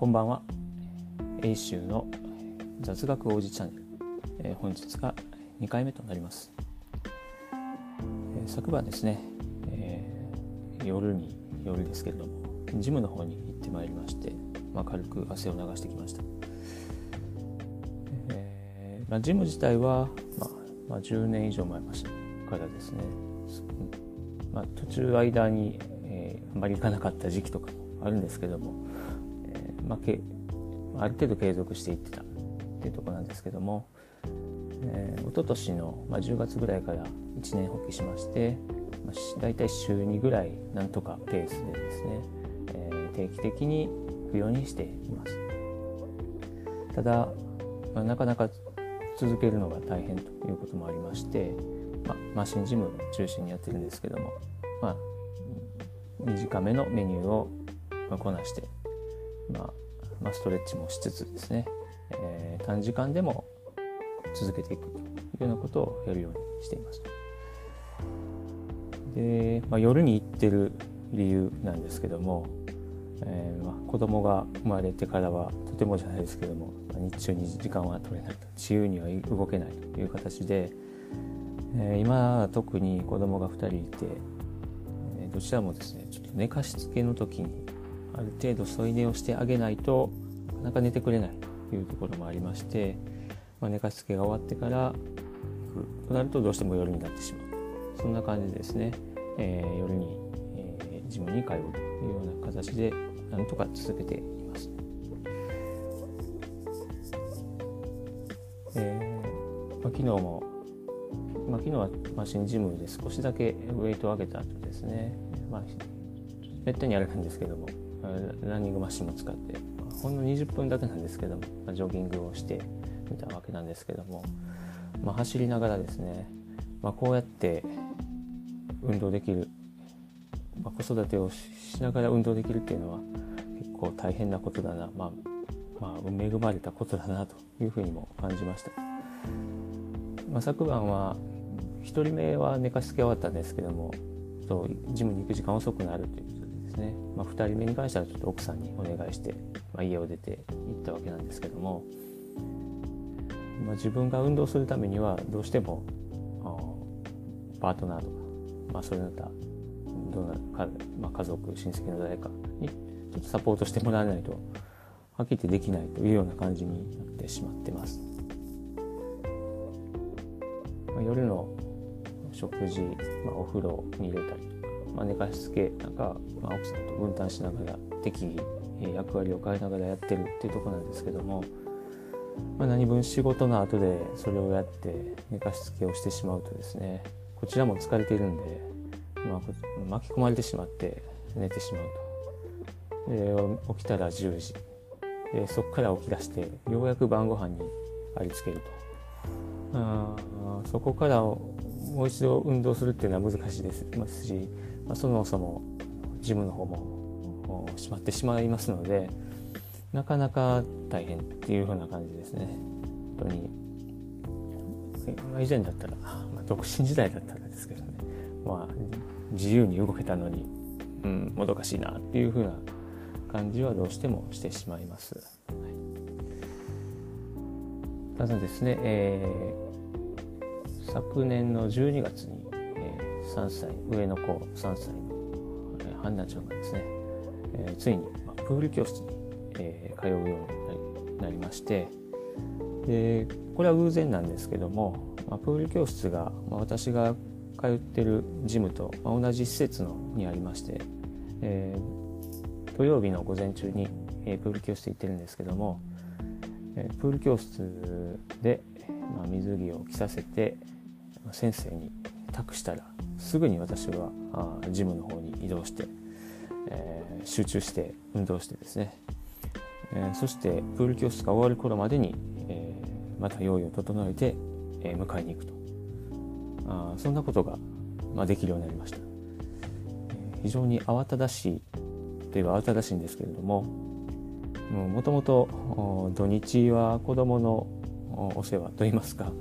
こんばんは。英州の雑学王子チャンネル、えー、本日が2回目となります、えー、昨晩ですね、えー、夜に夜ですけれどもジムの方に行ってまいりまして、まあ、軽く汗を流してきました、えまあ、ジム自体は、まあ、まあ、10年以上前からですね、まあ、途中間に、えあまり行かなかった時期とかもあるんですけどもまあ、けある程度継続していってたっていうとこなんですけども、えー、一昨年の、まあ、10月ぐらいから一年発起しまして、まあ、大体週2ぐらいなんとかペースでですね、えー、定期的に行くようにしています。ただ、まあ、なかなか続けるのが大変ということもありまして、まあ、マシンジム中心にやってるんですけども、まあ、短めのメニューをこなしてまあ、まあ、ストレッチもしつつですね、えー、短時間でも続けていくというようなことをやるようにしています。で、まあ、夜に行ってる理由なんですけども、えーまあ、子供が生まれてからはとてもじゃないですけども日中に時間は取れないと自由には動けないという形で、えー、今特に子供が2人いて、え、どちらもですねちょっと寝かしつけの時にある程度添い寝をしてあげないとなかなか寝てくれないというところもありまして、まあ、寝かしつけが終わってからとなるとどうしても夜になってしまう。そんな感じですね、えー、夜に、えー、ジムに通うというような形でなんとか続けています。えーまあ、昨日も、まあ、昨日はマシンジムで少しだけウェイトを上げた後ですね、まあ、めったにあれなんですけども。ランニングマシンも使ってほんの20分だけなんですけども、ジョギングをしてみたわけなんですけども、まあ、走りながらですね、まあ、こうやって運動できる、まあ、子育てをしながら運動できるっていうのは結構大変なことだな、まあ、まあ、恵まれたことだなというふうにも感じました。まあ、昨晩は1人目は寝かしつけ終わったんですけどもジムに行く時間遅くなるというね、まあ、2人目に関してはちょっと奥さんにお願いして、まあ、家を出て行ったわけなんですけども、まあ、自分が運動するためにはどうしてもパートナーとか、まあ、それまたどうなか、まあ、家族親戚の誰かにちょっとサポートしてもらわないとはっきりできないというような感じになってしまってます。まあ、夜の食事、まあ、お風呂に入れたりまあ、寝かしつけなんか、まあ、奥さんと分担しながら適宜役割を変えながらやってるっていうとこなんですけども、まあ、何分仕事の後でそれをやって寝かしつけをしてしまうとですねこちらも疲れているんで、まあ、巻き込まれてしまって寝てしまうと。で起きたら10時でそこから起き出してようやく晩ご飯にありつけるとあそこからもう一度運動するっていうのは難しいですしまあ、そもそもジムの方も閉まってしまいますのでなかなか大変っていう風な感じですね。本当に。以前だったら、まあ、独身時代だったらですけどね。まあ自由に動けたのに、うん、もどかしいなっていう風な感じはどうしてもしてしまいます。はい、ただですね、えー、昨年の12月に3歳上の子3歳の、えー、ハンナちゃんがですね、えー、ついに、まあ、プール教室に、えー、通うようになりましてでこれは偶然なんですけども、まあ、プール教室が、まあ、私が通ってるジムと、まあ、同じ施設のにありまして、えー、土曜日の午前中に、えー、プール教室行ってるんですけども、えー、プール教室で、まあ、水着を着させて先生に託したらすぐに私はあジムの方に移動して、えー、集中して運動してですね、えー、そしてプール教室が終わる頃までに、えー、また用意を整えて、えー、迎えに行くと。あそんなことが、まあ、できるようになりました、えー、非常に慌ただしいといえば慌ただしいんですけれどももともと土日は子どものお世話といいますか、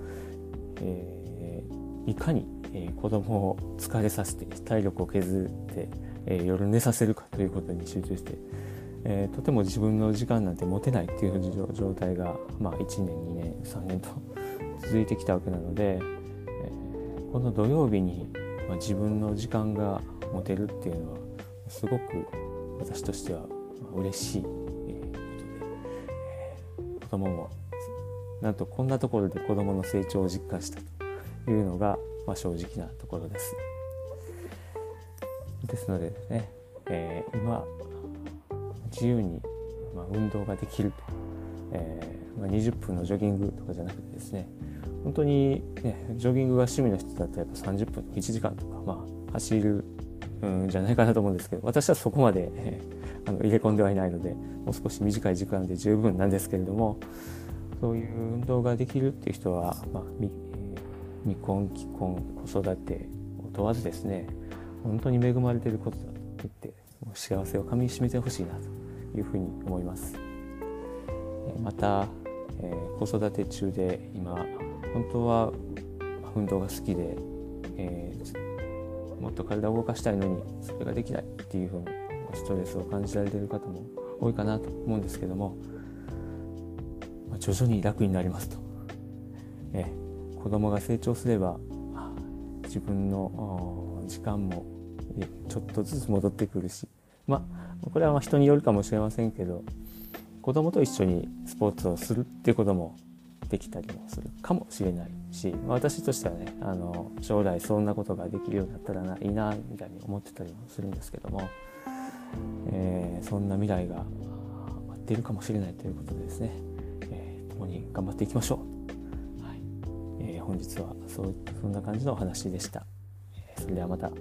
えー、いかにえー、子供を疲れさせて体力を削って、えー、夜寝させるかということに集中して、えー、とても自分の時間なんて持てないっていう状態が、まあ、1年2年3年と続いてきたわけなので、えー、この土曜日に、まあ、自分の時間が持てるっていうのはすごく私としては嬉しい、ことで、え、子供もなんとこんなところで子供の成長を実感したと。いうのが、まあ、正直なところです。ですのでですね、えー、今自由に、まあ、運動ができると、えーまあ、20分のジョギングとかじゃなくてですね本当に、ね、ジョギングが趣味の人だったら30分1時間とか、まあ、走るんじゃないかなと思うんですけど私はそこまで、えー、あの入れ込んではいないのでもう少し短い時間で十分なんですけれどもそういう運動ができるっていう人は、まあ、未婚既婚子育てを問わずですね本当に恵まれていることだと言って幸せをかみしめてほしいなというふうに思います。また、えー、子育て中で今本当は運動が好きで、えー、もっと体を動かしたいのにそれができないっていうふうにストレスを感じられている方も多いかなと思うんですけども、まあ、徐々に楽になりますと、えー、子供が成長すれば自分の時間もちょっとずつ戻ってくるしまあこれはま人によるかもしれませんけど子供と一緒にスポーツをするっていうこともできたりもするかもしれないし、私としてはねあの将来そんなことができるようになったらないいなみたいに思ってたりもするんですけども、えー、そんな未来が待っているかもしれないということでですね、えー、共に頑張っていきましょう。えー、本日はそういったそんな感じのお話でした。それではまた。